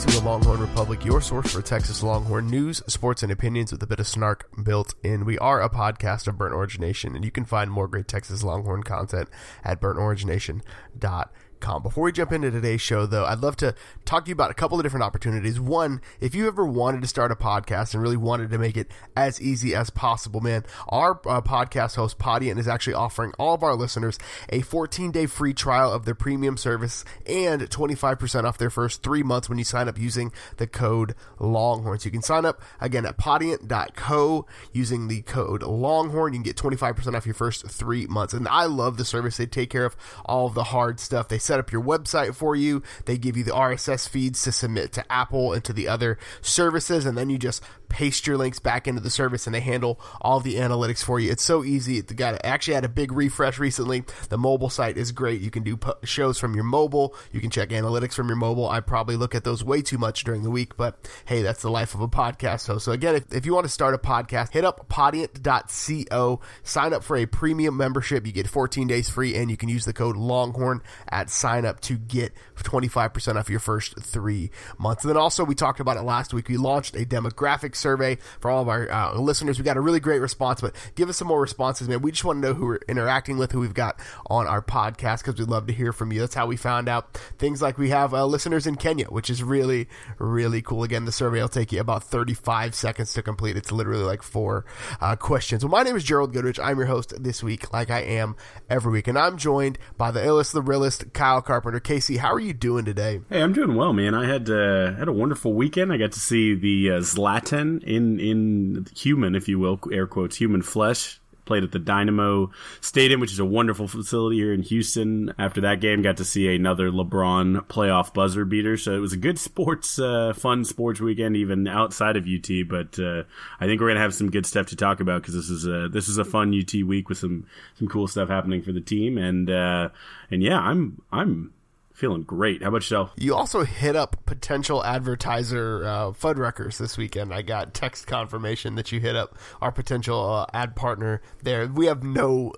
to the Longhorn Republic, your source for Texas Longhorn news, sports, and opinions with a bit of snark built in. We are a podcast of Burnt Orange Nation, and you can find more great Texas Longhorn content at burntorangenation.com. Before we jump into today's show, though, I'd love to talk to you about a couple of different opportunities. One, if you ever wanted to start a podcast and really wanted to make it as easy as possible, man, our uh, podcast host, Podiant, is actually offering all of our listeners a 14 day free trial of their premium service and 25% off their first three months when you sign up using the code Longhorn. So you can sign up again at podiant.co using the code Longhorn. You can get 25% off your first three months. And I love the service. They take care of all of the hard stuff. They set up your website for you. They give you the RSS feeds to submit to Apple and to the other services, and then you just paste your links back into the service and they handle all the analytics for you. It's so easy. It got actually had a big refresh recently. The mobile site is great. You can do shows from your mobile. You can check analytics from your mobile. I probably look at those way too much during the week, but hey, that's the life of a podcast host. So again, if, if you want to start a podcast, hit up podiant.co, sign up for a premium membership. You get 14 days free and you can use the code Longhorn at sign up to get 25% off your first three months. And then also we talked about it last week. We launched a demographic survey for all of our uh, listeners. We got a really great response, but give us some more responses, man. We just want to know who we're interacting with, who we've got on our podcast, because we'd love to hear from you. That's how we found out things like we have uh, listeners in Kenya, which is really, really cool. Again, the survey will take you about 35 seconds to complete. It's literally like four uh, questions. Well, my name is Gerald Goodrich. I'm your host this week, like I am every week, and I'm joined by the illest, the realest, Kyle Carpenter. Casey, how are you doing today? Hey, I'm doing well, man. I had uh, had a wonderful weekend. I got to see the uh, Zlatan in in human, if you will, air quotes, human flesh. Played at the Dynamo Stadium, which is a wonderful facility here in Houston. After that game, got to see another LeBron playoff buzzer beater. So it was a good sports, uh, fun sports weekend, even outside of UT. But uh, I think we're gonna have some good stuff to talk about because this is a this is a fun UT week with some some cool stuff happening for the team. And uh, and yeah, I'm I'm feeling great. How about yourself? You also hit up potential advertiser uh, Fuddruckers this weekend. I got text confirmation that you hit up our potential uh, ad partner there. We have no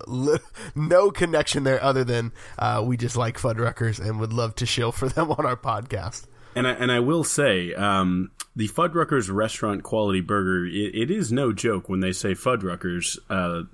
no connection there other than uh, we just like Fuddruckers and would love to shill for them on our podcast. And I, and I will say, um, the Fuddruckers restaurant quality burger, it, it is no joke when they say Fuddruckers. Uh,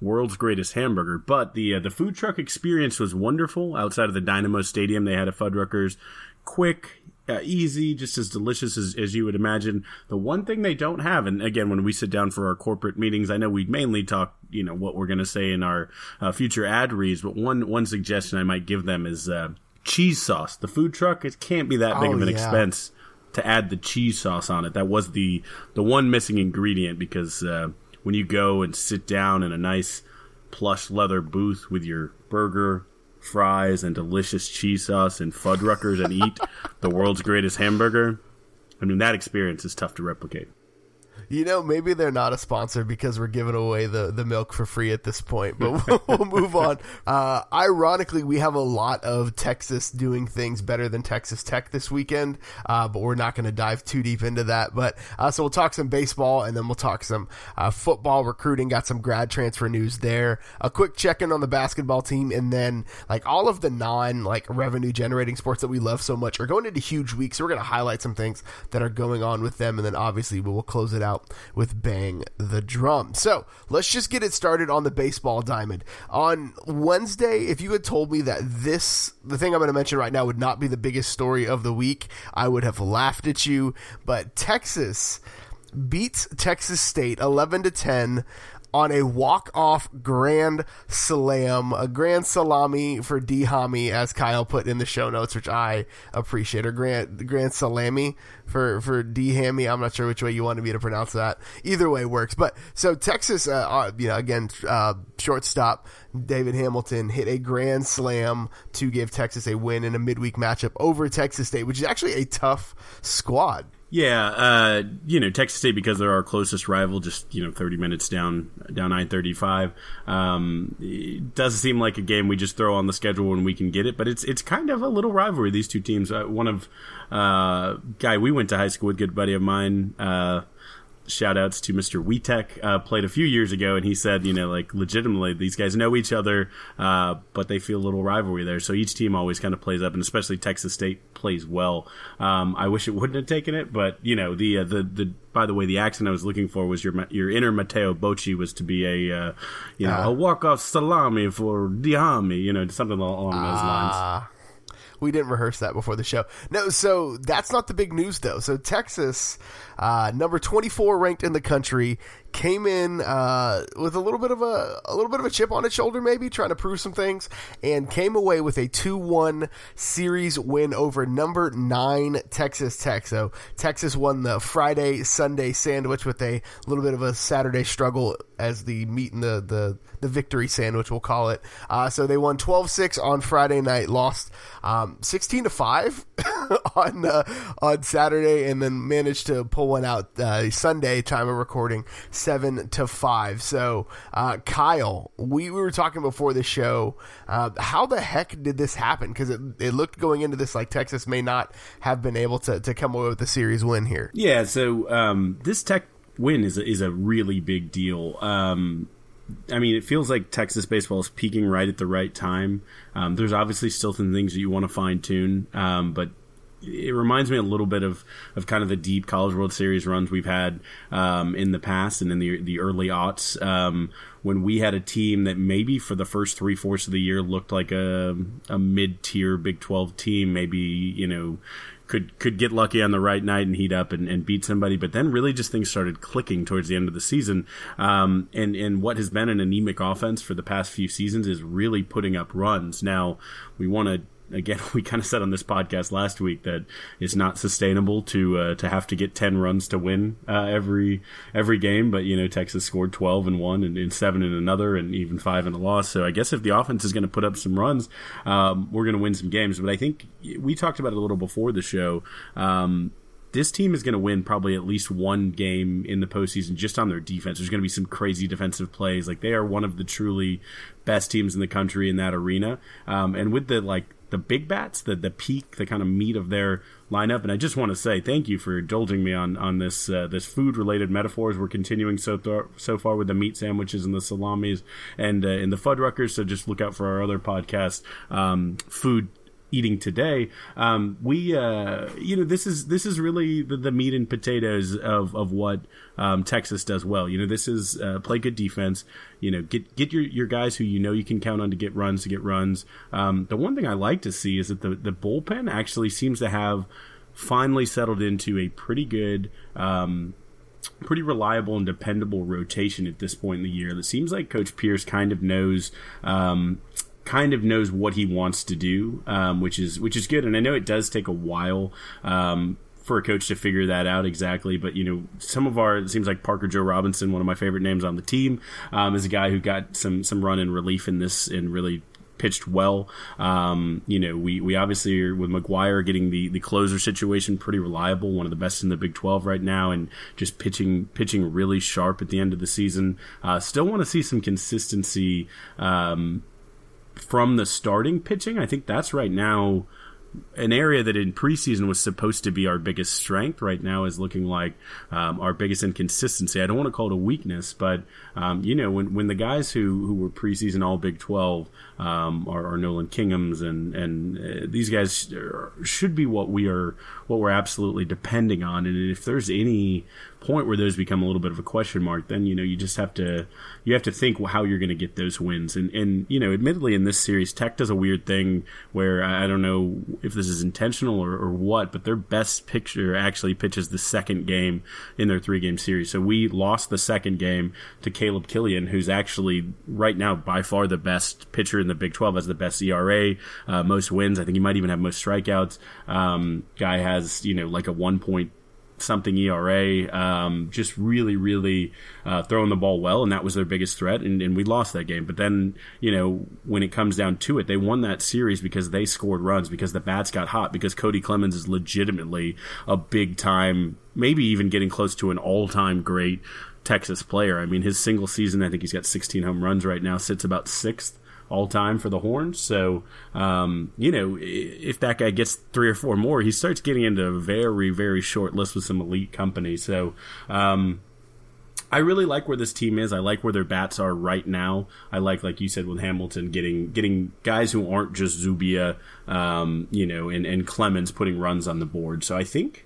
world's greatest hamburger. But the uh, the food truck experience was wonderful. Outside of the Dynamo Stadium, they had a Fuddruckers, quick, uh, easy, just as delicious as, as you would imagine. The one thing they don't have, and again, when we sit down for our corporate meetings, I know we mainly talk, you know, what we're going to say in our uh, future ad reads. But one one suggestion I might give them is uh, cheese sauce. The food truck, it can't be that big oh, of an yeah. expense to add the cheese sauce on it. That was the the one missing ingredient because uh, when you go and sit down in a nice plush leather booth with your burger, fries, and delicious cheese sauce and Fuddruckers and eat the world's greatest hamburger. I mean, that experience is tough to replicate. You know, maybe they're not a sponsor because we're giving away the, the milk for free at this point, but we'll, we'll move on. Uh, ironically, we have a lot of Texas doing things better than Texas Tech this weekend, uh, but we're not going to dive too deep into that. But uh, so we'll talk some baseball and then we'll talk some uh, football recruiting. Got some grad transfer news there. A quick check in on the basketball team, and then like all of the non like revenue generating sports that we love so much are going into huge weeks. So we're going to highlight some things that are going on with them, and then obviously we will close it out out with Bang the Drum. So let's just get it started on the baseball diamond. On Wednesday, if you had told me that this, the thing I'm going to mention right now, would not be the biggest story of the week, I would have laughed at you. But Texas beats Texas State 11 to 10 on a walk-off grand slam, a grand salami for D Hami, as Kyle put in the show notes, which I appreciate. Or grand grand salami for for D Hammy. I'm not sure which way you wanted me to pronounce that. Either way works. But so Texas, uh, uh, you know, again, uh, shortstop David Hamilton hit a grand slam to give Texas a win in a midweek matchup over Texas State, which is actually a tough squad. Yeah, uh, you know Texas State because they're our closest rival, just you know thirty minutes down down I thirty five. Um, it does seem like a game we just throw on the schedule when we can get it, but it's it's kind of a little rivalry. These two teams. Uh, one of uh, guy we went to high school with, good buddy of mine. Uh, shout outs to Mr. Witek, uh, played a few years ago, and he said, you know, like legitimately, these guys know each other, uh, but they feel a little rivalry there. So each team always kind of plays up, and especially Texas State plays well. Um, I wish it wouldn't have taken it, but you know, the uh, the the by the way, the accent I was looking for was your your inner Matteo Bocci was to be a uh, you know a walk off salami for Diami, you know, something along those lines. We didn't rehearse that before the show. No, so that's not the big news though. So Texas, uh, number twenty four ranked in the country, came in uh, with a little bit of a a little bit of a chip on its shoulder, maybe trying to prove some things, and came away with a two one series win over number nine Texas Tech. So Texas won the Friday Sunday sandwich with a little bit of a Saturday struggle as the meat and the the, the victory sandwich, we'll call it. Uh, so they won 12-6 on Friday night, lost um, sixteen to five on uh, on Saturday, and then managed to pull one out uh, Sunday time of recording seven to five. So uh, Kyle, we, we were talking before the show. Uh, how the heck did this happen? Because it, it looked going into this like Texas may not have been able to, to come away with a series win here. Yeah, so um, this Tech win is a, is a really big deal. Um, I mean, it feels like Texas baseball is peaking right at the right time. Um, there's obviously still some things that you want to fine tune, um, but it reminds me a little bit of, of kind of the deep College World Series runs we've had um, in the past and in the the early aughts um, when we had a team that maybe for the first three fourths of the year looked like a a mid tier Big Twelve team, maybe you know could could get lucky on the right night and heat up and, and beat somebody, but then really just things started clicking towards the end of the season. Um, and and what has been an anemic offense for the past few seasons is really putting up runs. Now we want to again, we kind of said on this podcast last week that it's not sustainable to uh, to have to get ten runs to win uh, every every game. But you know, Texas scored twelve and one and, and, seven in another, and even five in a loss. So I guess if the offense is going to put up some runs, um, we're going to win some games. But I think we talked about it a little before the show. Um, this team is going to win probably at least one game in the postseason just on their defense. There's going to be some crazy defensive plays. Like they are one of the truly best teams in the country in that arena. Um, and with the like the big bats, the the peak, the kind of meat of their lineup. And I just want to say thank you for indulging me on on this uh, this food related metaphors. We're continuing so th- so far with the meat sandwiches and the salamis and uh, the Fuddruckers. So just look out for our other podcast, um, food eating today. Um, we, uh, you know, this is this is really the, the meat and potatoes of of what um, Texas does well. You know, this is uh, play good defense. You know, get get your your guys who you know you can count on to get runs to get runs. Um, the one thing I like to see is that the the bullpen actually seems to have finally settled into a pretty good. Um, pretty reliable and dependable rotation at this point in the year. It seems like Coach Pierce kind of knows um, kind of knows what he wants to do, um, which is which is good. And I know it does take a while um, for a coach to figure that out exactly. But you know, some of our it seems like Parker Joe Robinson, one of my favorite names on the team, um, is a guy who got some some run in relief in this and really pitched well. Um, you know, we, we obviously are with McGuire getting the, the closer situation pretty reliable, one of the best in the Big 12 right now, and just pitching pitching really sharp at the end of the season. Uh, still want to see some consistency. Um, from the starting pitching. I think that's right now an area that in preseason was supposed to be our biggest strength right now is looking like um, our biggest inconsistency. I don't want to call it a weakness, but um, you know when when the guys who who were preseason All Big Twelve um, are, are Nolan Kingham's and and uh, these guys should be what we are what we're absolutely depending on. And if there's any point where those become a little bit of a question mark, then you know you just have to you have to think how you're going to get those wins. And and you know, admittedly, in this series, Tech does a weird thing where I don't know if this is intentional or, or what, but their best pitcher actually pitches the second game in their three game series. So we lost the second game to Caleb Killian, who's actually right now by far the best pitcher in the Big 12, has the best ERA, uh, most wins. I think he might even have most strikeouts. Um, guy has you know like a one point something ERA. Um, just really, really uh, throwing the ball well, and that was their biggest threat. And, and, we lost that game. But then, you know, when it comes down to it, they won that series because they scored runs, because the bats got hot, because Kody Clemens is legitimately a big time, maybe even getting close to an all time great Texas player. I mean, his single season, I think he's got 16 home runs right now, sits about sixth all time for the Horns. So, um, you know, if that guy gets three or four more, he starts getting into a very, very short list with some elite companies. So, um, I really like where this team is. I like where their bats are right now. I like, like you said, with Hamilton getting getting guys who aren't just Zubia, um, you know, and, and Clemens putting runs on the board. So I think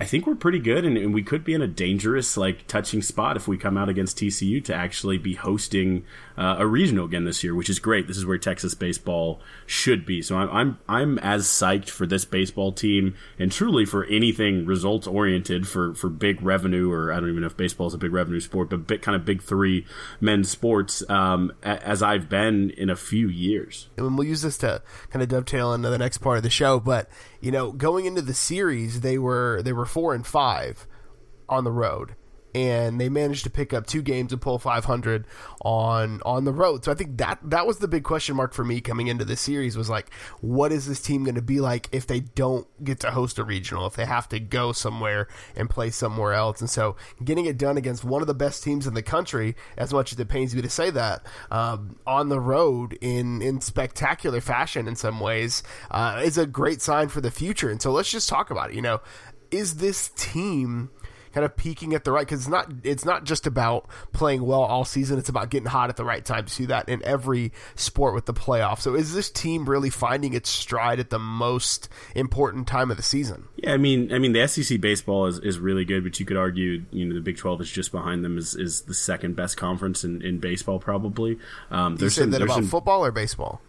I think we're pretty good, and, and, we could be in a dangerous, like, touching spot if we come out against TCU to actually be hosting uh, a regional again this year, which is great. This is where Texas baseball should be. So I'm I'm I'm as psyched for this baseball team, and truly for anything results oriented for for big revenue, or I don't even know if baseball is a big revenue sport, but big, kind of big three men's sports um, as I've been in a few years. And we'll use this to kind of dovetail into the next part of the show, but you know, going into the series, they were they were four and five on the road and they managed to pick up two games and pull 500 on on the road. So I think that that was the big question mark for me coming into this series was like, what is this team going to be like if they don't get to host a regional, if they have to go somewhere and play somewhere else? And so getting it done against one of the best teams in the country, as much as it pains me to say that, um, on the road in in spectacular fashion in some ways, uh, is a great sign for the future. And so let's just talk about it. You know, is this team kind of peaking at the right because it's not it's not just about playing well all season. It's about getting hot at the right time. To see that in every sport with the playoffs. So is this team really finding its stride at the most important time of the season? Yeah, I mean, I mean the SEC baseball is, is really good, but you could argue you know the Big Twelve is just behind them is, is the second best conference in, in baseball probably. Um, there's you some, that about some, football or baseball?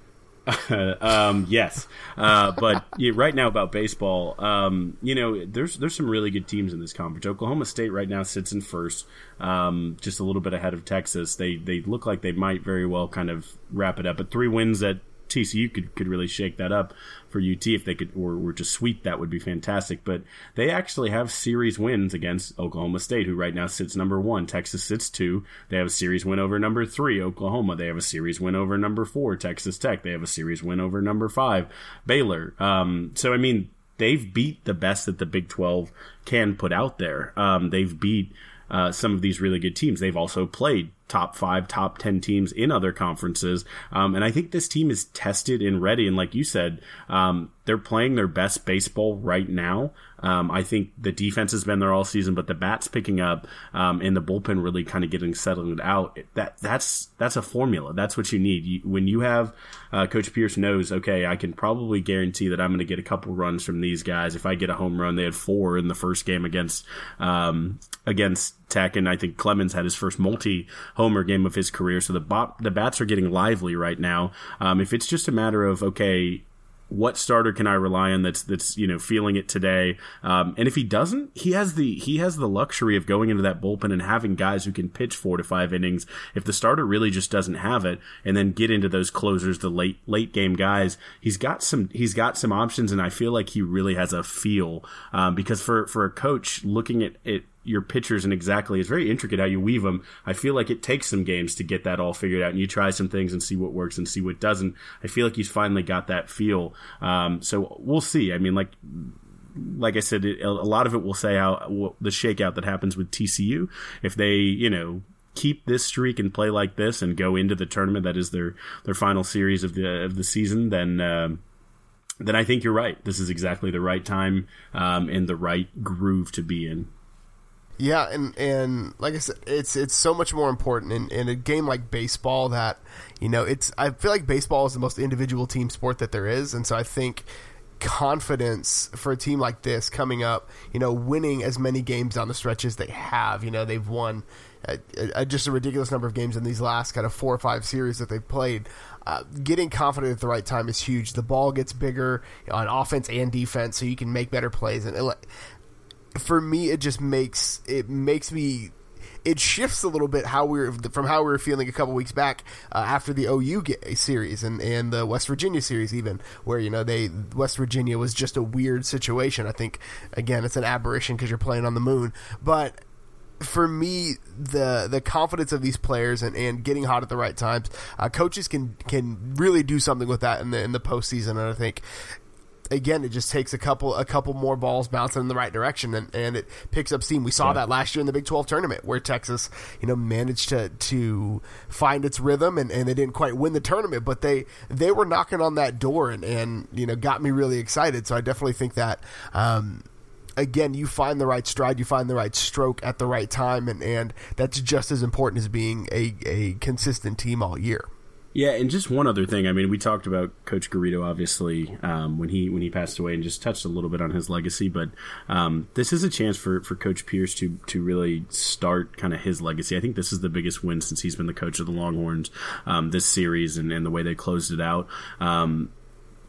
um, yes, uh, but yeah, right now about baseball, um, you know, there's there's some really good teams in this conference. Oklahoma State right now sits in first, um, just a little bit ahead of Texas. They they look like they might very well kind of wrap it up. But three wins at TCU could could really shake that up for UT if they could or were to sweep that would be fantastic. But they actually have series wins against Oklahoma State, who right now sits number one. Texas sits two. They have a series win over number three, Oklahoma. They have a series win over number four, Texas Tech. They have a series win over number five, Baylor. Um, so I mean, they've beat the best that the Big Twelve can put out there. Um, they've beat uh, some of these really good teams. They've also played top five, top 10 teams in other conferences. Um, and I think this team is tested and ready. And like you said, um, they're playing their best baseball right now. Um, I think the defense has been there all season, but the bats picking up um, and the bullpen really kind of getting settled out. That that's that's a formula. That's what you need. You, when you have uh, Coach Pierce knows, okay, I can probably guarantee that I'm going to get a couple runs from these guys. If I get a home run, they had four in the first game against um, against Tech, and I think Clemens had his first multi homer game of his career. So the bot, the bats are getting lively right now. Um, if it's just a matter of okay, what starter can I rely on that's that's you know feeling it today? Um, and if he doesn't, he has the he has the luxury of going into that bullpen and having guys who can pitch four to five innings. If the starter really just doesn't have it, and then get into those closers, the late late game guys, he's got some he's got some options, and I feel like he really has a feel um, because for for a coach looking at it your pitchers and exactly it's very intricate how you weave them. I feel like it takes some games to get that all figured out, and you try some things and see what works and see what doesn't. I feel like he's finally got that feel. Um, so we'll see. I mean, like like I said, it, a lot of it will say how the shakeout that happens with TCU if they you know keep this streak and play like this and go into the tournament that is their their final series of the of the season, then. Uh, then I think you're right. This is exactly the right time um, and the right groove to be in. Yeah, and and like I said, it's it's so much more important in, in a game like baseball that you know it's. I feel like baseball is the most individual team sport that there is, and so I think confidence for a team like this coming up, you know, winning as many games down the stretch as they have. You know, they've won a, a, just a ridiculous number of games in these last kind of four or five series that they've played. Uh, getting confident at the right time is huge. The ball gets bigger on offense and defense, so you can make better plays. And it, for me, it just makes it makes me it shifts a little bit how we are from how we were feeling a couple weeks back uh, after the OU series and, and the West Virginia series, even where you know they West Virginia was just a weird situation. I think again it's an aberration because you're playing on the moon, but for me, the the confidence of these players and, and getting hot at the right times, uh, coaches can can really do something with that in the in the postseason. And I think again, it just takes a couple a couple more balls bouncing in the right direction, and, and it picks up steam. We saw yeah. that last year in the Big Twelve tournament, where Texas, you know, managed to to find its rhythm, and, and they didn't quite win the tournament, but they they were knocking on that door, and and you know, got me really excited. So I definitely think that. Um, again, you find the right stride, you find the right stroke at the right time, and, and that's just as important as being a, a consistent team all year. Yeah, and just one other thing. I mean, we talked about Coach Garrido obviously um, when he when he passed away, and just touched a little bit on his legacy. But um, this is a chance for, for Coach Pierce to to really start kind of his legacy. I think this is the biggest win since he's been the coach of the Longhorns um, this series, and, and the way they closed it out.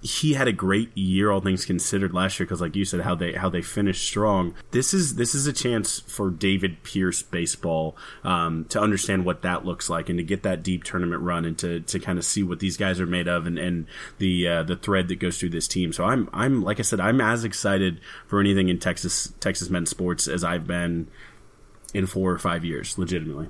He had a great year, all things considered, last year because, like you said, how they how they finished strong. This is this is a chance for David Pierce baseball um, to understand what that looks like and to get that deep tournament run and to, to kind of see what these guys are made of and, and the uh, the thread that goes through this team. So I'm I'm like I said, I'm as excited for anything in Texas Texas men's sports as I've been in four or five years, legitimately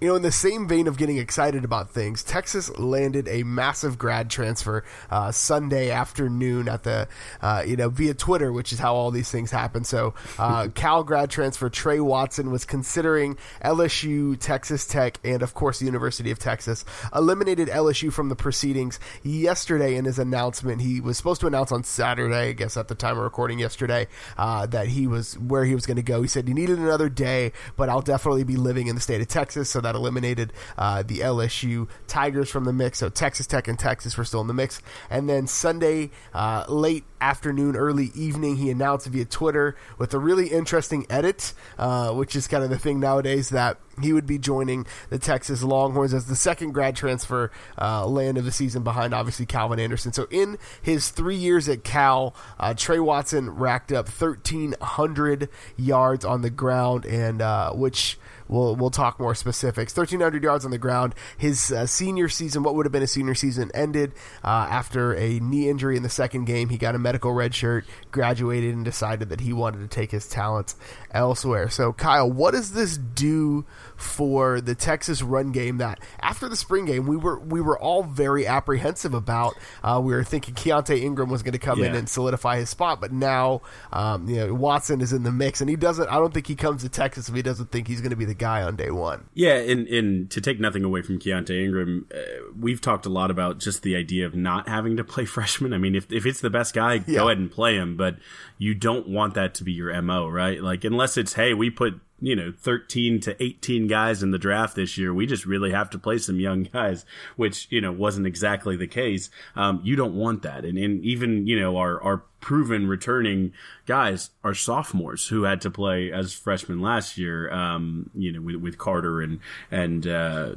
you know, in the same vein of getting excited about things, Texas landed a massive grad transfer uh, Sunday afternoon at the, uh, you know, via Twitter, which is how all these things happen. So, uh, Cal grad transfer Tre Watson was considering LSU, Texas Tech, and of course the University of Texas. Eliminated LSU from the proceedings yesterday in his announcement. He was supposed to announce on Saturday, I guess at the time of recording yesterday, uh, that he was where he was going to go. He said he needed another day, but I'll definitely be living in the state of Texas. So that eliminated uh, the LSU Tigers from the mix. So Texas Tech and Texas were still in the mix. And then Sunday, uh, late afternoon, early evening, he announced via Twitter with a really interesting edit, uh, which is kind of the thing nowadays that he would be joining the Texas Longhorns as the second grad transfer uh, land of the season behind obviously Calvin Anderson. So in his three years at Cal, uh, Tre Watson racked up 1,300 yards on the ground, and uh, which We'll we'll talk more specifics. 1,300 yards on the ground. His uh, senior season, what would have been a senior season, ended uh, after a knee injury in the second game. He got a medical red shirt, graduated, and decided that he wanted to take his talents elsewhere. So, Kyle, what does this do for the Texas run game? That after the spring game, we were we were all very apprehensive about. Uh, we were thinking Keaontay Ingram was going to come yeah. in and solidify his spot, but now um, you know Watson is in the mix, and he doesn't. I don't think he comes to Texas if he doesn't think he's going to be the guy on day one. Yeah, and, and to take nothing away from Keaontay Ingram, uh, we've talked a lot about just the idea of not having to play freshmen. I mean, if, if it's the best guy, yeah. go ahead and play him, but you don't want that to be your MO, right? Like, unless it's, hey, we put you know 13 to 18 guys in the draft this year we just really have to play some young guys which you know wasn't exactly the case. Um, you don't want that. And, and even you know our our proven returning guys are sophomores who had to play as freshmen last year um, you know with, with carter and and uh,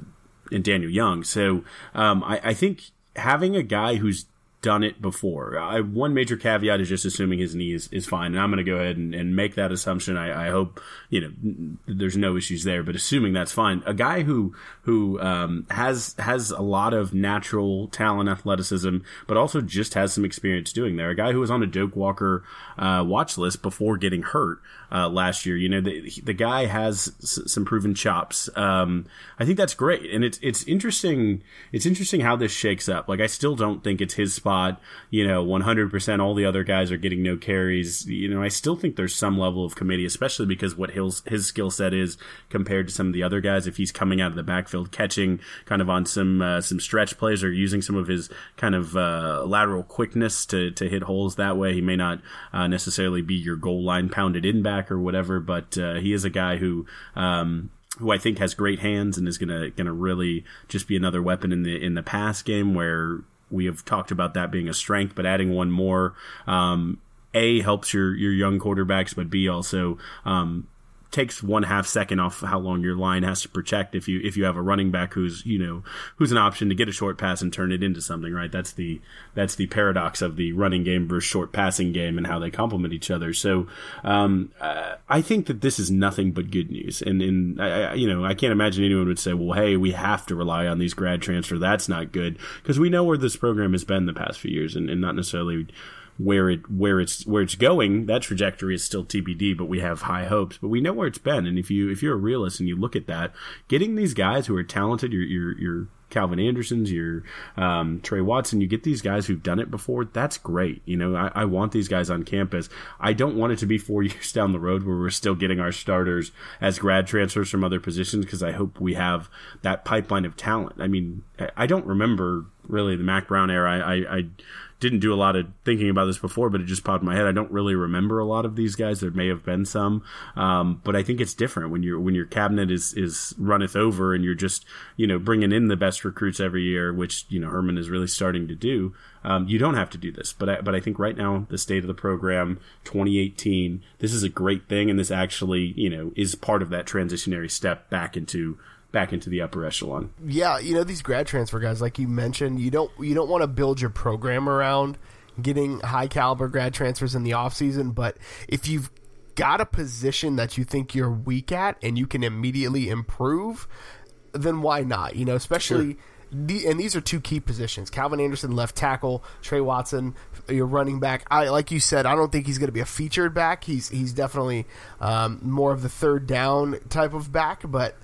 and daniel young. So um, I, I think having a guy who's done it before. I, one major caveat is just assuming his knee is, is fine, and I'm going to go ahead and, and, make that assumption. I, I, hope you know there's no issues there, but assuming that's fine, a guy who who um, has has a lot of natural talent, athleticism, but also just has some experience doing there. A guy who was on a Doak Walker uh, watch list before getting hurt uh, last year. You know, the the guy has s- some proven chops. Um, I think that's great, and it's it's interesting. It's interesting how this shakes up. Like I still don't think it's his spot. You know, 100% all the other guys are getting no carries. You know, I still think there's some level of committee, especially because what his, his skill set is compared to some of the other guys. If he's coming out of the backfield, catching kind of on some, uh, some stretch plays or using some of his kind of, uh, lateral quickness to, to hit holes that way, he may not, uh, necessarily be your goal line pounded in back or whatever, but, uh, he is a guy who, um, who I think has great hands and is gonna gonna really just be another weapon in the in the pass game where we have talked about that being a strength, but adding one more, um, a helps your your young quarterbacks, but B also um, takes one half second off how long your line has to protect if you if you have a running back who's you know who's an option to get a short pass and turn it into something right? That's the that's the paradox of the running game versus short passing game and how they complement each other. So um, uh, I think that this is nothing but good news. And and I, you know I can't imagine anyone would say well hey we have to rely on these grad transfer. That's not good. Because we know where this program has been the past few years and, and not necessarily where it where it's where it's going that trajectory is still tbd but we have high hopes but we know where it's been and if you if you're a realist and you look at that getting these guys who are talented your your your Calvin Anderson's, your um, Tre Watson, you get these guys who've done it before. That's great. You know, I, I, want these guys on campus. I don't want it to be four years down the road where we're still getting our starters as grad transfers from other positions because I hope we have that pipeline of talent. I mean, I don't remember really the Mack Brown era. I, I, I didn't do a lot of thinking about this before, but it just popped in my head. I don't really remember a lot of these guys. There may have been some, um, but I think it's different when your when your cabinet is is runneth over and you're just you know bringing in the best recruits every year, which you know Herman is really starting to do. Um, you don't have to do this, but I, but I think right now the state of the program, 2018, this is a great thing, and this actually you know is part of that transitionary step back into back into the upper echelon. Yeah, you know these grad transfer guys, like you mentioned, you don't you don't want to build your program around getting high caliber grad transfers in the off season, but if you've got a position that you think you're weak at and you can immediately improve, then why not? You know, especially. Sure. The, and these are two key positions. Calvin Anderson, left tackle. Tre Watson, your running back. I like you said. I don't think he's going to be a featured back. He's he's definitely um, more of the third down type of back. But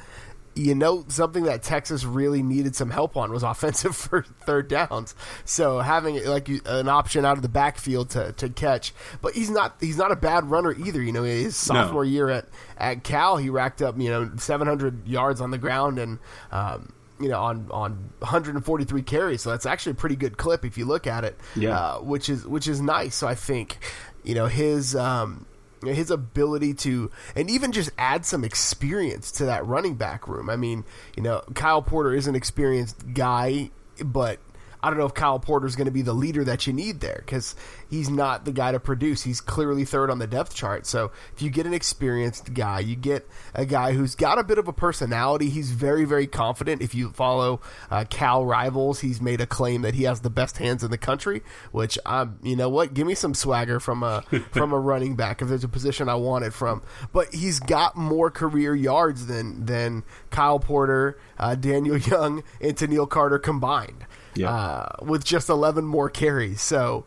you know something that Texas really needed some help on was offensive for third downs. So having like an option out of the backfield to, to catch, but he's not he's not a bad runner either. You know, his sophomore no. year at at Cal, he racked up you know 700 yards on the ground and. Um, you know, on on 143 carries, so that's actually a pretty good clip if you look at it. Yeah, uh, which is which is nice. So I think, you know, his um, his ability to and even just add some experience to that running back room. I mean, you know, Kyle Porter is an experienced guy, but I don't know if Kyle Porter is going to be the leader that you need there because he's not the guy to produce. He's clearly third on the depth chart. So if you get an experienced guy, you get a guy who's got a bit of a personality. He's very, very confident. If you follow uh, Cal Rivals, he's made a claim that he has the best hands in the country. Which I'm, you know what, give me some swagger from a from a running back if there's a position I want it from. But he's got more career yards than than Kyle Porter, uh, Daniel Young, and Toneil Carter combined yeah. uh, with just 11 more carries. So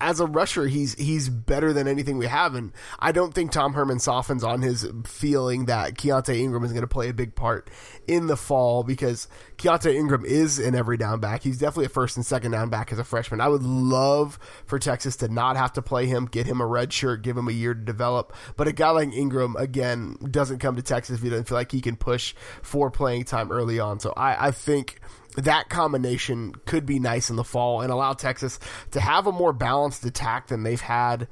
as a rusher, he's he's better than anything we have, and I don't think Tom Herman softens on his feeling that Keaontay Ingram is going to play a big part in the fall because Keaontay Ingram is an every down back. He's definitely a first and second down back as a freshman. I would love for Texas to not have to play him, get him a red shirt, give him a year to develop. But a guy like Ingram, again, doesn't come to Texas if he doesn't feel like he can push for playing time early on. So I, I think that combination could be nice in the fall and allow Texas to have a more balanced attack than they've had.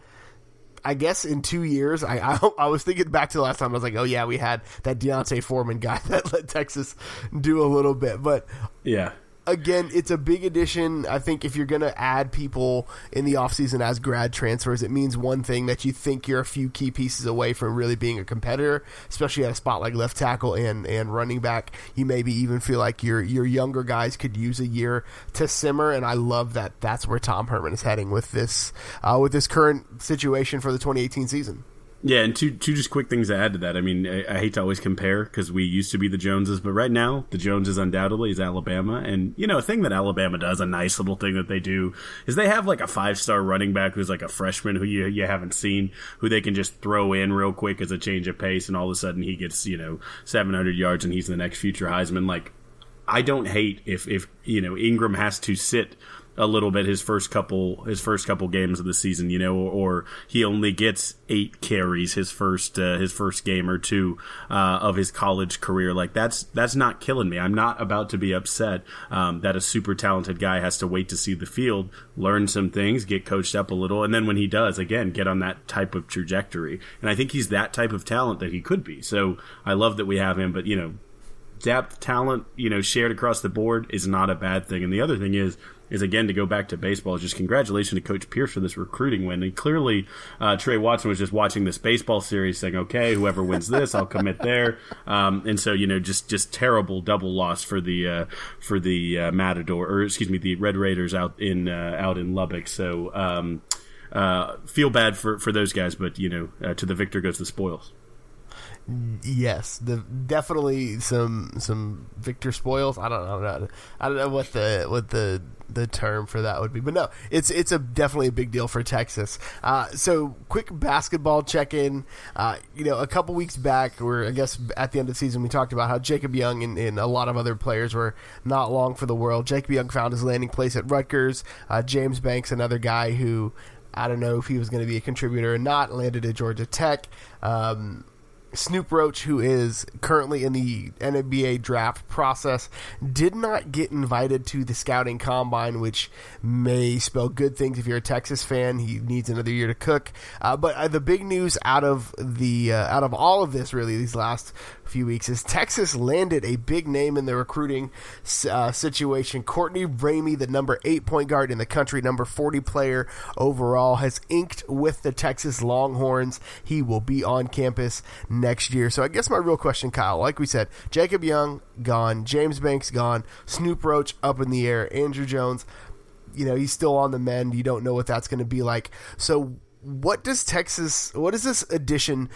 I guess in two years, I, I, I was thinking back to the last time. I was like, oh yeah, we had that D'Onta Foreman guy that let Texas do a little bit, but yeah, again, it's a big addition. I think if you're going to add people in the offseason as grad transfers, it means one thing that you think you're a few key pieces away from really being a competitor, especially at a spot like left tackle and, and running back. You maybe even feel like your your younger guys could use a year to simmer, and I love that that's where Tom Herman is heading with this uh, with this current situation for the 2018 season. Yeah, and two two just quick things to add to that. I mean, I, I hate to always compare because we used to be the Joneses, but right now the Joneses undoubtedly is Alabama. And you know, a thing that Alabama does, a nice little thing that they do, is they have like a five star running back who's like a freshman who you you haven't seen, who they can just throw in real quick as a change of pace, and all of a sudden he gets you know 700 yards and he's the next future Heisman. Like, I don't hate if if you know Ingram has to sit a little bit his first couple his first couple games of the season, you know, or, or he only gets eight carries his first uh, his first game or two uh, of his college career. Like that's that's not killing me. I'm not about to be upset um, that a super talented guy has to wait to see the field, learn some things, get coached up a little, and then when he does, again, get on that type of trajectory. And I think he's that type of talent that he could be. So I love that we have him, but you know. Depth, talent, you know, shared across the board is not a bad thing. And the other thing is, is again to go back to baseball. Just congratulations to Coach Pierce for this recruiting win. And clearly, uh, Tre Watson was just watching this baseball series, saying, "Okay, whoever wins this, I'll commit there." Um, and so, you know, just just terrible double loss for the uh, for the uh, Matador, or excuse me, the Red Raiders out in uh, out in Lubbock. So. Um, uh, feel bad for, for those guys, but you know, uh, to the victor goes the spoils. Yes, the definitely some some Victor spoils. I don't, I don't know. I don't know what the what the the term for that would be, but no, it's it's a definitely a big deal for Texas. Uh, so quick basketball check in. Uh, you know, a couple weeks back, or I guess at the end of the season, we talked about how Jacob Young and, and a lot of other players were not long for the world. Jacob Young found his landing place at Rutgers. Uh, James Banks, another guy who I don't know if he was going to be a contributor or not, landed at Georgia Tech. Um, Snoop Roach, who is currently in the NBA draft process, did not get invited to the scouting combine, which may spell good things if you're a Texas fan. He needs another year to cook. Uh, but uh, the big news out of the uh, out of all of this, really, these last few weeks is Texas landed a big name in the recruiting uh, situation. Courtney Ramey, the number eight point guard in the country, number 40 player overall, has inked with the Texas Longhorns. He will be on campus next year. So I guess my real question, Kyle, like we said, Jacob Young gone, James Banks gone, Snoop Roach up in the air, Andrew Jones, you know, he's still on the mend. You don't know what that's going to be like. So what does Texas, what does this addition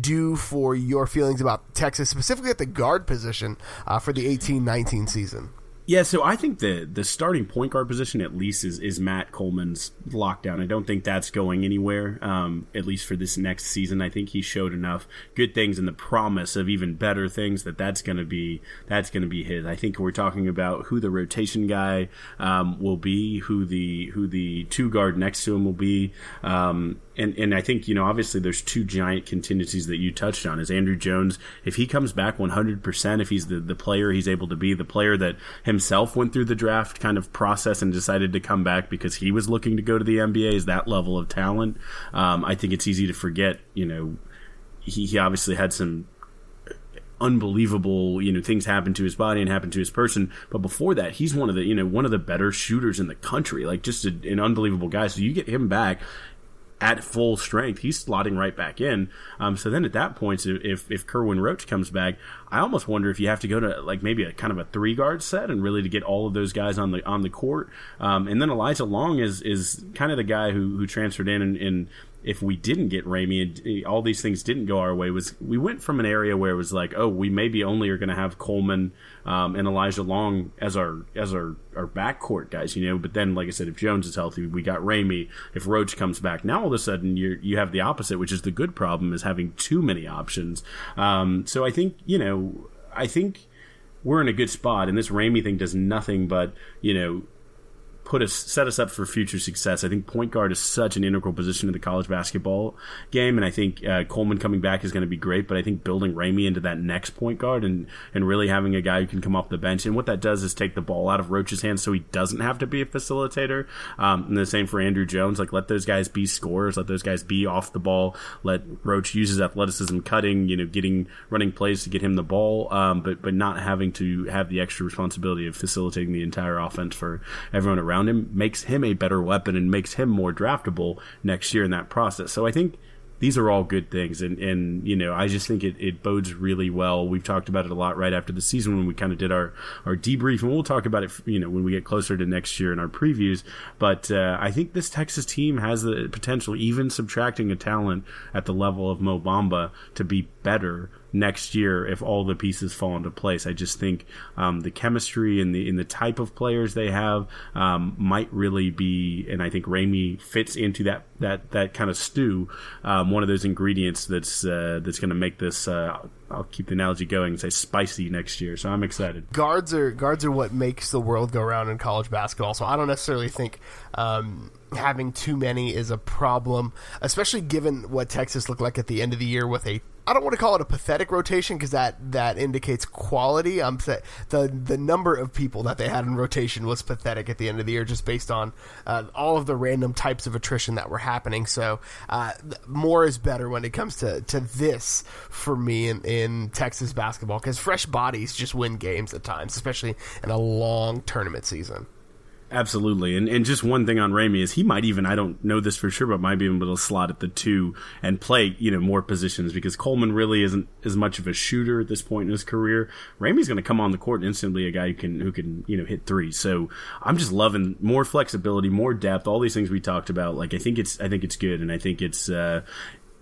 do for your feelings about Texas, specifically at the guard position uh, for the eighteen nineteen season? Yeah, so I think the the starting point guard position at least is, is Matt Coleman's lockdown. I don't think that's going anywhere, um, at least for this next season. I think he showed enough good things and the promise of even better things that that's going to be that's going to be his. I think we're talking about who the rotation guy um, will be, who the who the two guard next to him will be. Um, and and I think you know obviously there's two giant contingencies that you touched on. Is Andrew Jones if he comes back 100 percent, if he's the the player he's able to be, the player that himself went through the draft kind of process and decided to come back because he was looking to go to the NBA, is that level of talent. Um, I think it's easy to forget. You know, he, he obviously had some unbelievable you know things happen to his body and happen to his person but before that he's one of the you know one of the better shooters in the country like just a, an unbelievable guy so you get him back at full strength, he's slotting right back in. Um, so then at that point, if if Kerwin Roach comes back, I almost wonder if you have to go to like maybe a kind of a three guard set and really to get all of those guys on the on the court. Um, and then Elijah Long is is kind of the guy who who transferred in and, and if we didn't get Ramey and all these things didn't go our way was we went from an area where it was like, oh, we maybe only are going to have Coleman um, and Elijah Long as our as our our backcourt guys, you know. But then, like I said, if Jones is healthy, we got Ramey. If Roach comes back, now all of a sudden you you have the opposite, which is the good problem is having too many options. Um, so I think you know, I think we're in a good spot, and this Ramey thing does nothing but you know put us set us up for future success. I think point guard is such an integral position in the college basketball game, and I think uh, Coleman coming back is going to be great. But I think building Ramey into that next point guard and and really having a guy who can come off the bench and what that does is take the ball out of Roach's hands, so he doesn't have to be a facilitator. Um, and the same for Andrew Jones. Like let those guys be scorers, let those guys be off the ball. Let Roach use his athleticism, cutting, you know, getting running plays to get him the ball, um, but but not having to have the extra responsibility of facilitating the entire offense for everyone around around him makes him a better weapon and makes him more draftable next year in that process. So I think these are all good things. And and you know i just think it, it bodes really well. We've talked about it a lot right after the season when we kind of did our our debrief and we'll talk about it you know when we get closer to next year in our previews. But uh, i think this texas team has the potential even subtracting a talent at the level of mo bamba to be better next year if all the pieces fall into place. I just think um, the chemistry and the in the type of players they have um, might really be, and I think Ramey fits into that that that kind of stew. Um, one of those ingredients that's uh, that's going to make this. Uh, I'll keep the analogy going and say spicy next year. So I'm excited. Guards are guards are what makes the world go round in college basketball. So I don't necessarily think um, having too many is a problem, especially given what Texas looked like at the end of the year with a I don't want to call it a pathetic rotation because that that indicates quality. I'm the the number of people that they had in rotation was pathetic at the end of the year, just based on uh, all of the random types of attrition that were happening. So uh, more is better when it comes to to this for me in, in Texas basketball because fresh bodies just win games at times, especially in a long tournament season. Absolutely, and and just one thing on Ramey is he might even I don't know this for sure, but might be able to slot at the two and play you know more positions because Coleman really isn't as much of a shooter at this point in his career. Ramey's going to come on the court instantly, a guy who can who can you know hit three. So I'm just loving more flexibility, more depth, all these things we talked about. Like I think it's I think it's good, and I think it's uh,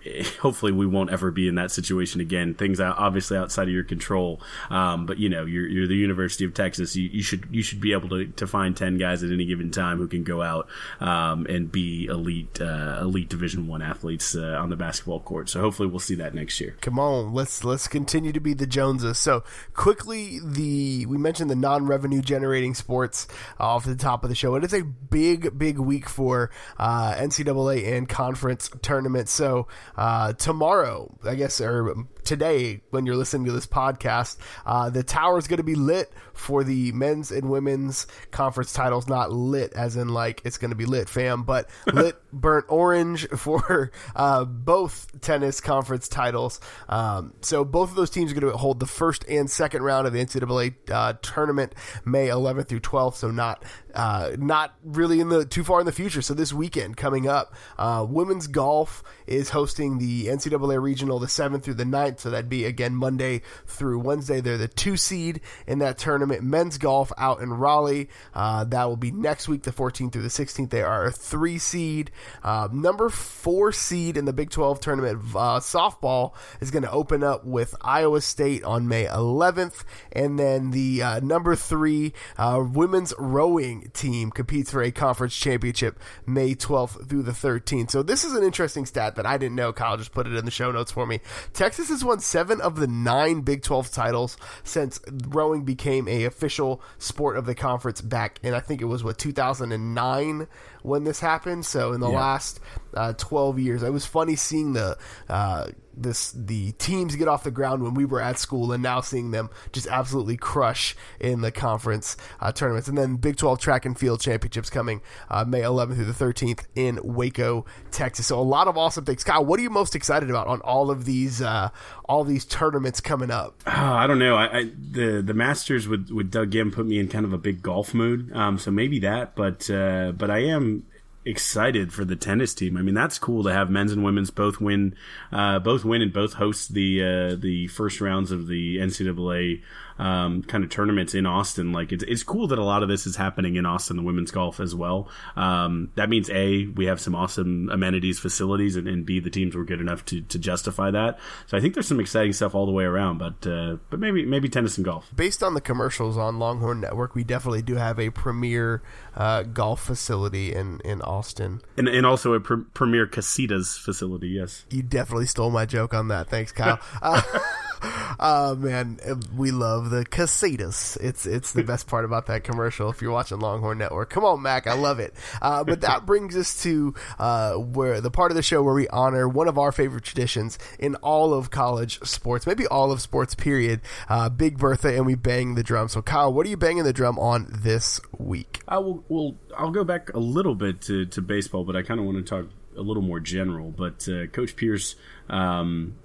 hopefully we won't ever be in that situation again. Things are obviously outside of your control, um, but you know you're, you're the University of Texas. You, you, should you should be able to, to find ten guys at any given time who can go out um, and be elite uh, elite Division One athletes uh, on the basketball court. So hopefully we'll see that next year. Come on, let's let's continue to be the Joneses. So quickly, the we mentioned the non revenue generating sports off the top of the show. It is a big big week for uh, NCAA and conference tournaments. So uh, tomorrow, I guess, or today when you're listening to this podcast. Uh, the tower is going to be lit for the men's and women's conference titles. Not lit as in like it's going to be lit, fam, but lit burnt orange for uh, both tennis conference titles. Um, so both of those teams are going to hold the first and second round of the NCAA uh, tournament May 11th through 12th. So not uh, not really in the too far in the future. So this weekend coming up, uh, women's golf is hosting the NCAA regional the seventh through the 9th. So that'd be again Monday through Wednesday. They're the two seed in that tournament. Men's golf out in Raleigh. Uh, that will be next week, the 14th through the 16th. They are a three seed. Uh, number four seed in the Big 12 tournament. Uh, softball is going to open up with Iowa State on May 11th, and then the uh, number three women's rowing team competes for a conference championship May 12th through the 13th. So this is an interesting stat that I didn't know. Kyle just put it in the show notes for me. Texas won seven of the nine Big 12 titles since rowing became a official sport of the conference back in I think it was what 2009 when this happened. So in the yeah. last uh, 12 years, it was funny seeing the uh, this the teams get off the ground when we were at school, and now seeing them just absolutely crush in the conference uh, tournaments. And then Big 12 track and field championships coming uh, May 11th through the 13th in Waco, Texas. So a lot of awesome things. Kyle, what are you most excited about on all of these uh, all these tournaments coming up? I don't know. I, I, the the Masters with with Doug Ghim put me in kind of a big golf mood. Um, so maybe that, but uh, but I am excited for the tennis team. I mean, that's cool to have men's and women's both win, uh, both win and both host the uh, the first rounds of the NCAA um, kind of tournaments in Austin. Like it's it's cool that a lot of this is happening in Austin, the women's golf as well. Um, that means a we have some awesome amenities, facilities, and, and, b the teams were good enough to, to justify that. So I think there's some exciting stuff all the way around. But uh, but maybe maybe tennis and golf. Based on the commercials on Longhorn Network, we definitely do have a premier uh, golf facility in in Austin, and and also a pr- premier casitas facility. Yes, you definitely stole my joke on that. Thanks, Kyle. Uh, oh man, we love the casitas. It's it's the best part about that commercial. If you're watching Longhorn Network, come on, Mack, I love it. Uh, but that brings us to uh, where the part of the show where we honor one of our favorite traditions in all of college sports, maybe all of sports. Period. Uh, Big Bertha, and we bang the drum. So, Kyle, what are you banging the drum on this week? I will. Well, I'll go back a little bit to, to baseball, but I kind of want to talk a little more general. But uh, Coach Pierce. Um,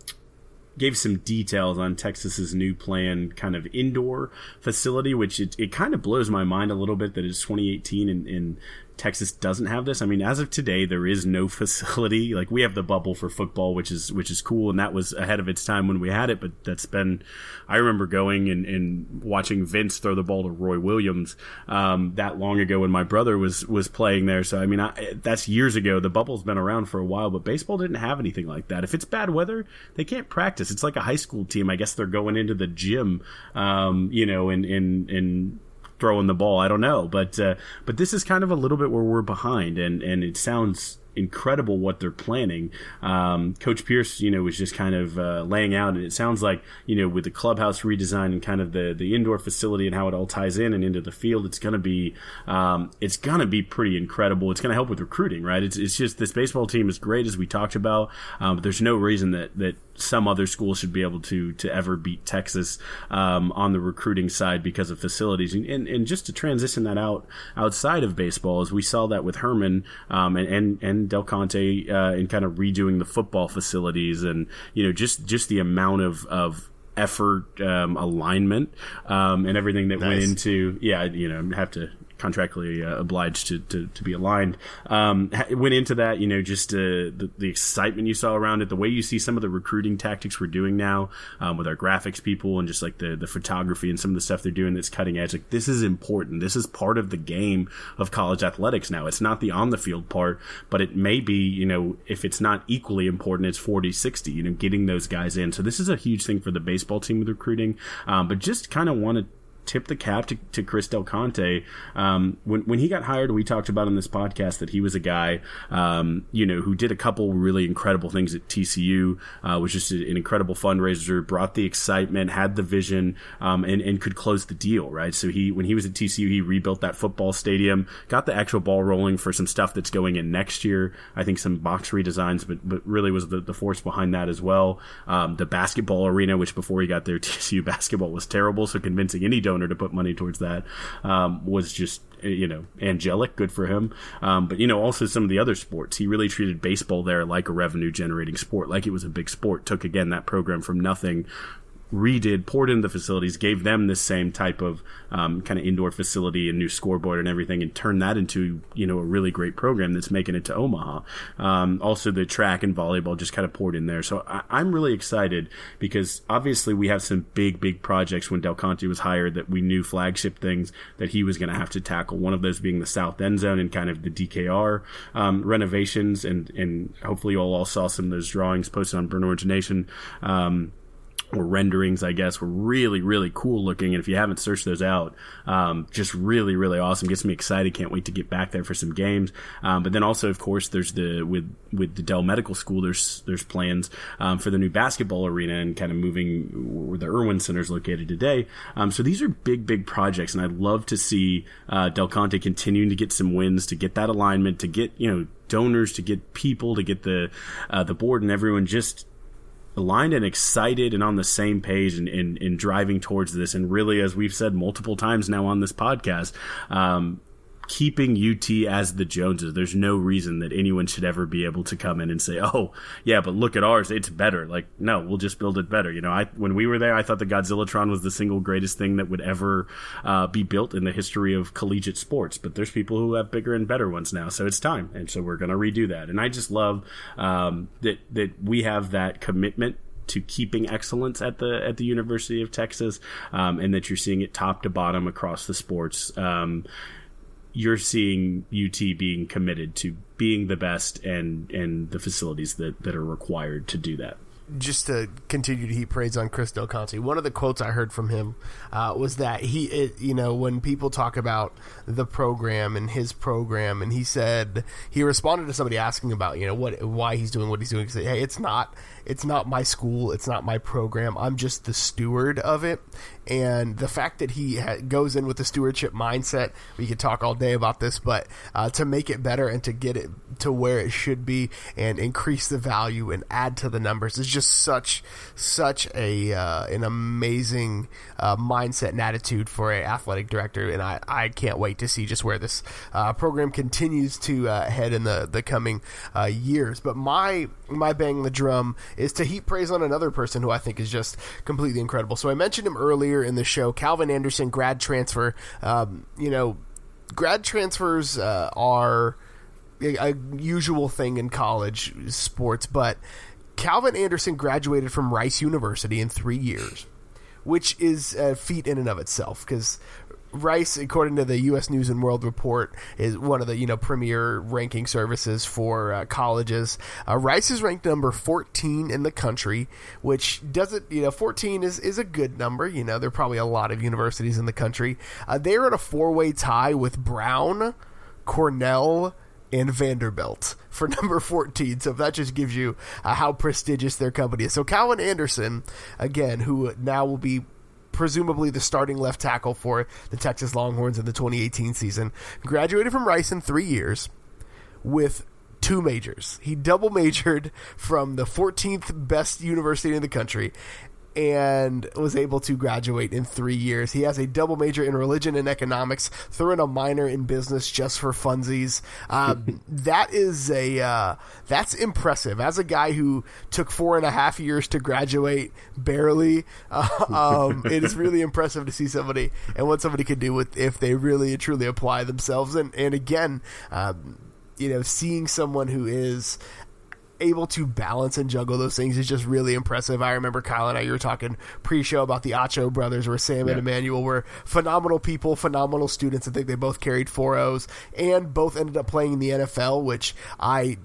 gave some details on Texas's new planned kind of indoor facility, which it, it kind of blows my mind a little bit that it's 2018 and, and Texas doesn't have this. I mean, as of today, there is no facility. Like we have the bubble for football, which is which is cool, and that was ahead of its time when we had it. But that's been, I remember going and, and watching Vince throw the ball to Roy Williams um, that long ago when my brother was was playing there. So I mean, I, that's years ago. The bubble's been around for a while, but baseball didn't have anything like that. If it's bad weather, they can't practice. It's like a high school team. I guess they're going into the gym, um, you know, and and and throwing the ball. I don't know, but uh, but this is kind of a little bit where we're behind, and and it sounds incredible what they're planning. Um, Coach Pierce, you know, was just kind of uh, laying out, and it sounds like you know with the clubhouse redesign and kind of the the indoor facility and how it all ties in and into the field, it's gonna be um, it's gonna be pretty incredible. It's gonna help with recruiting, right? It's it's just this baseball team is great as we talked about, um, but there's no reason that that some other school should be able to to ever beat Texas um, on the recruiting side because of facilities and, and, and just to transition that out outside of baseball as we saw that with Herman um, and, and and Del Conte uh, in kind of redoing the football facilities and you know just just the amount of of effort um, alignment um, and everything that nice. went into yeah you know have to contractually uh, obliged to, to, to, be aligned. Um, went into that, you know, just uh, the, the, excitement you saw around it, the way you see some of the recruiting tactics we're doing now um, with our graphics people and just like the, the photography and some of the stuff they're doing that's cutting edge. Like this is important. This is part of the game of college athletics now. It's not the on the field part, but it may be, you know, if it's not equally important, it's 40, 60, you know, getting those guys in. So this is a huge thing for the baseball team with recruiting. Um, but just kind of wanted tip the cap to, to Chris Del Conte. Um, when when he got hired, we talked about on this podcast that he was a guy, um, you know, who did a couple really incredible things at TCU. Uh, was just an incredible fundraiser, brought the excitement, had the vision, um, and and could close the deal. Right. So he when he was at TCU, he rebuilt that football stadium, got the actual ball rolling for some stuff that's going in next year. I think some box redesigns, but but really was the, the force behind that as well. Um, the basketball arena, which before he got there, TCU basketball was terrible. So convincing any donor to put money towards that um, was just you know angelic good for him. Um, but you know also some of the other sports he really treated baseball there like a revenue generating sport like it was a big sport took again that program from nothing redid, poured into the facilities, gave them this same type of um, kind of indoor facility and new scoreboard and everything, and turned that into you know a really great program that's making it to Omaha. Um, also, the track and volleyball just kind of poured in there. So I, am really excited because obviously we have some big big projects when Del Conte was hired that we knew flagship things that he was going to have to tackle. One of those being the south end zone and kind of the DKR um, renovations, and and hopefully you all, saw some of those drawings posted on Burnt Orange Nation. Um, or renderings, I guess, were really, really cool looking. And if you haven't searched those out, um, just really, really awesome. Gets me excited. Can't wait to get back there for some games. Um, but then also, of course, there's the with with the Dell Medical School. There's there's plans um, for the new basketball arena and kind of moving where the Erwin Center is located today. Um, so these are big, big projects, and I'd love to see uh, Del Conte continuing to get some wins, to get that alignment, to get you know donors, to get people, to get the uh, the board and everyone just aligned and excited and on the same page and in, in, in, driving towards this. And really, as we've said multiple times now on this podcast, um, keeping UT as the Joneses. There's no reason that anyone should ever be able to come in and say, "Oh, yeah, but look at ours; it's better." Like, no, we'll just build it better. You know, I when we were there, I thought the Godzillatron was the single greatest thing that would ever uh, be built in the history of collegiate sports. But there's people who have bigger and better ones now, so it's time, and so we're going to redo that. And I just love um, that that we have that commitment to keeping excellence at the at the University of Texas, um, and that you're seeing it top to bottom across the sports. Um, you're seeing UT being committed to being the best and and the facilities that that are required to do that just to continue to heap praise on Chris Del Conte, one of the quotes I heard from him uh, was that he, it, you know, when people talk about the program and his program, and he said he responded to somebody asking about, you know, what, why he's doing what he's doing. He said, "Hey, it's not, it's not my school, it's not my program. I'm just the steward of it, and the fact that he ha- goes in with the stewardship mindset, we could talk all day about this, but uh, to make it better and to get it to where it should be and increase the value and add to the numbers is just such such a uh, an amazing uh, mindset and attitude for a athletic director, and I, I can't wait to see just where this uh, program continues to uh, head in the the coming uh, years. But my my bang the drum is to heap praise on another person who I think is just completely incredible. So I mentioned him earlier in the show, Calvin Anderson grad transfer. Um, you know, grad transfers uh, are a, a usual thing in college sports, but Calvin Anderson graduated from Rice University in three years, which is a feat in and of itself because Rice, according to the U.S. News and World Report, is one of the you know premier ranking services for uh, colleges. Uh, Rice is ranked number 14 in the country, which doesn't you know 14 is is a good number. You know there are probably a lot of universities in the country. Uh, they're in a four way tie with Brown, Cornell, and Vanderbilt for number 14. So that just gives you uh, how prestigious their company is. So Calvin Anderson, again, who now will be presumably the starting left tackle for the Texas Longhorns in the 2018 season. Graduated from Rice in three years with two majors. He double majored from the 14th best university in the country and was able to graduate in three years. He has a double major in religion and economics, threw in a minor in business just for funsies. Um, that is a uh, that's impressive. As a guy who took four and a half years to graduate, barely, uh, um, it is really impressive to see somebody and what somebody can do with if they really truly apply themselves. And and again. Um, you know, seeing someone who is able to balance and juggle those things is just really impressive. I remember Kyle and I you were talking pre-show about the Acho brothers, where Sam yeah. and Emmanuel were phenomenal people, phenomenal students. I think they both carried four O's and both ended up playing in the NFL, which I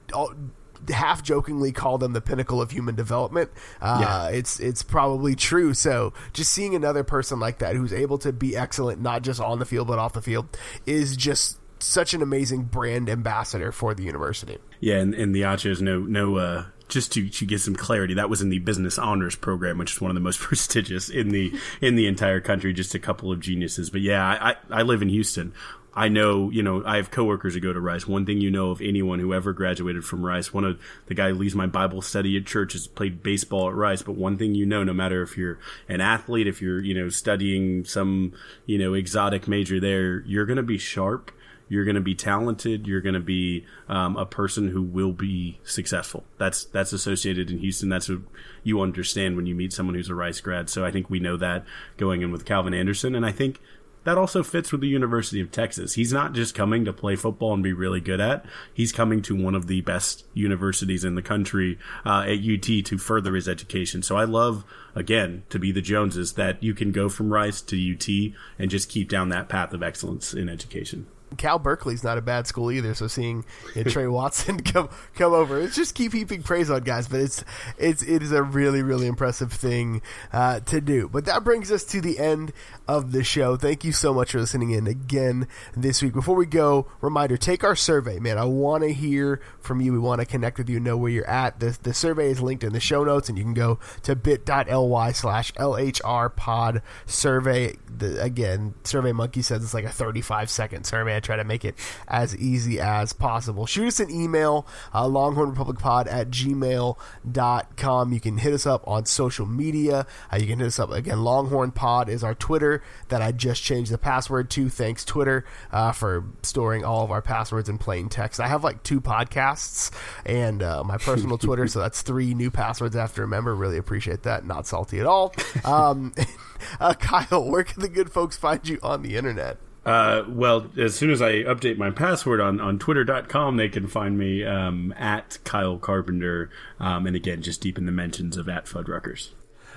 half jokingly call them the pinnacle of human development. Uh, yeah. It's it's probably true. So just seeing another person like that who's able to be excellent not just on the field but off the field is just such an amazing brand ambassador for the university. Yeah, and, and the Achos no no uh, just to, to get some clarity, that was in the business honors program, which is one of the most prestigious in the in the entire country. Just a couple of geniuses, but yeah, I, I live in Houston. I know, you know, I have coworkers who go to Rice. One thing you know of anyone who ever graduated from Rice, one of the guy who leads my Bible study at church has played baseball at Rice. But one thing you know, no matter if you're an athlete, if you're, you know, studying some, you know, exotic major there, you're going to be sharp you're going to be talented. You're going to be um, a person who will be successful. That's that's associated in Houston. That's what you understand when you meet someone who's a Rice grad. So I think we know that going in with Calvin Anderson, and I think that also fits with the University of Texas. He's not just coming to play football and be really good at. He's coming to one of the best universities in the country uh, at UT to further his education. So I love again to be the Joneses that you can go from Rice to UT and just keep down that path of excellence in education. Cal Berkeley's not a bad school either. So seeing you know, Tre Watson come come over, it's just keep heaping praise on guys. But it's it's it is a really really impressive thing uh, to do. But that brings us to the end of the show. Thank you so much for listening in again this week. Before we go, reminder: take our survey, man. I want to hear from you. We want to connect with you, know where you're at. The the survey is linked in the show notes, and you can go to bit.ly slash lhr pod survey. The, again, Survey Monkey says it's like a 35 second survey try to make it as easy as possible. Shoot us an email, uh, longhornrepublicpod at gmail.com. You can hit us up on social media. Uh, you can hit us up again. Longhorn Pod is our Twitter that I just changed the password to. Thanks, Twitter, uh, for storing all of our passwords in plain text. I have like two podcasts and uh, my personal Twitter, so that's three new passwords I have to remember. Really appreciate that. Not salty at all. Um, uh, Kyle, where can the good folks find you on the internet? Uh, well, as soon as I update my password on, on twitter.com, they can find me um, at Kyle Carpenter. Um, and again, just deep in the mentions of at Fuddruckers.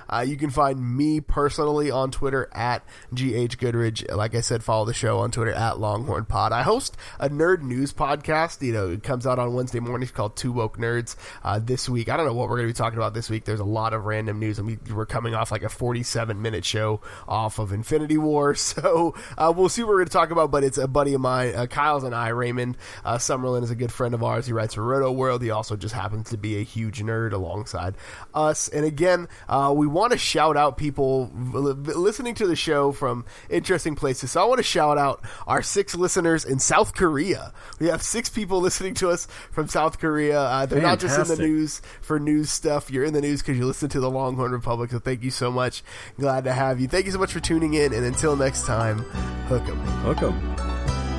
Uh, you can find me personally on Twitter at GH Goodridge. Like I said, follow the show on Twitter at Longhorn Pod. I host a nerd news podcast. You know, it comes out on Wednesday mornings called Two Woke Nerds. Uh, this week, I don't know what we're going to be talking about this week. There's a lot of random news. and mean, we're coming off like a 47 minute show off of Infinity War. So uh, we'll see what we're going to talk about, but it's a buddy of mine, uh, Kyle's and I, Raymond uh, Summerlin is a good friend of ours. He writes for Roto World. He also just happens to be a huge nerd alongside us. And again, uh, we want to shout out people listening to the show from interesting places. So I want to shout out our six listeners in South Korea. We have six people listening to us from South Korea. Uh, they're Fantastic. not just in the news for news stuff. You're in the news because you listen to the Longhorn Republic. So thank you so much. Glad to have you. Thank you so much for tuning in. And until next time, hook 'em. Hook 'em.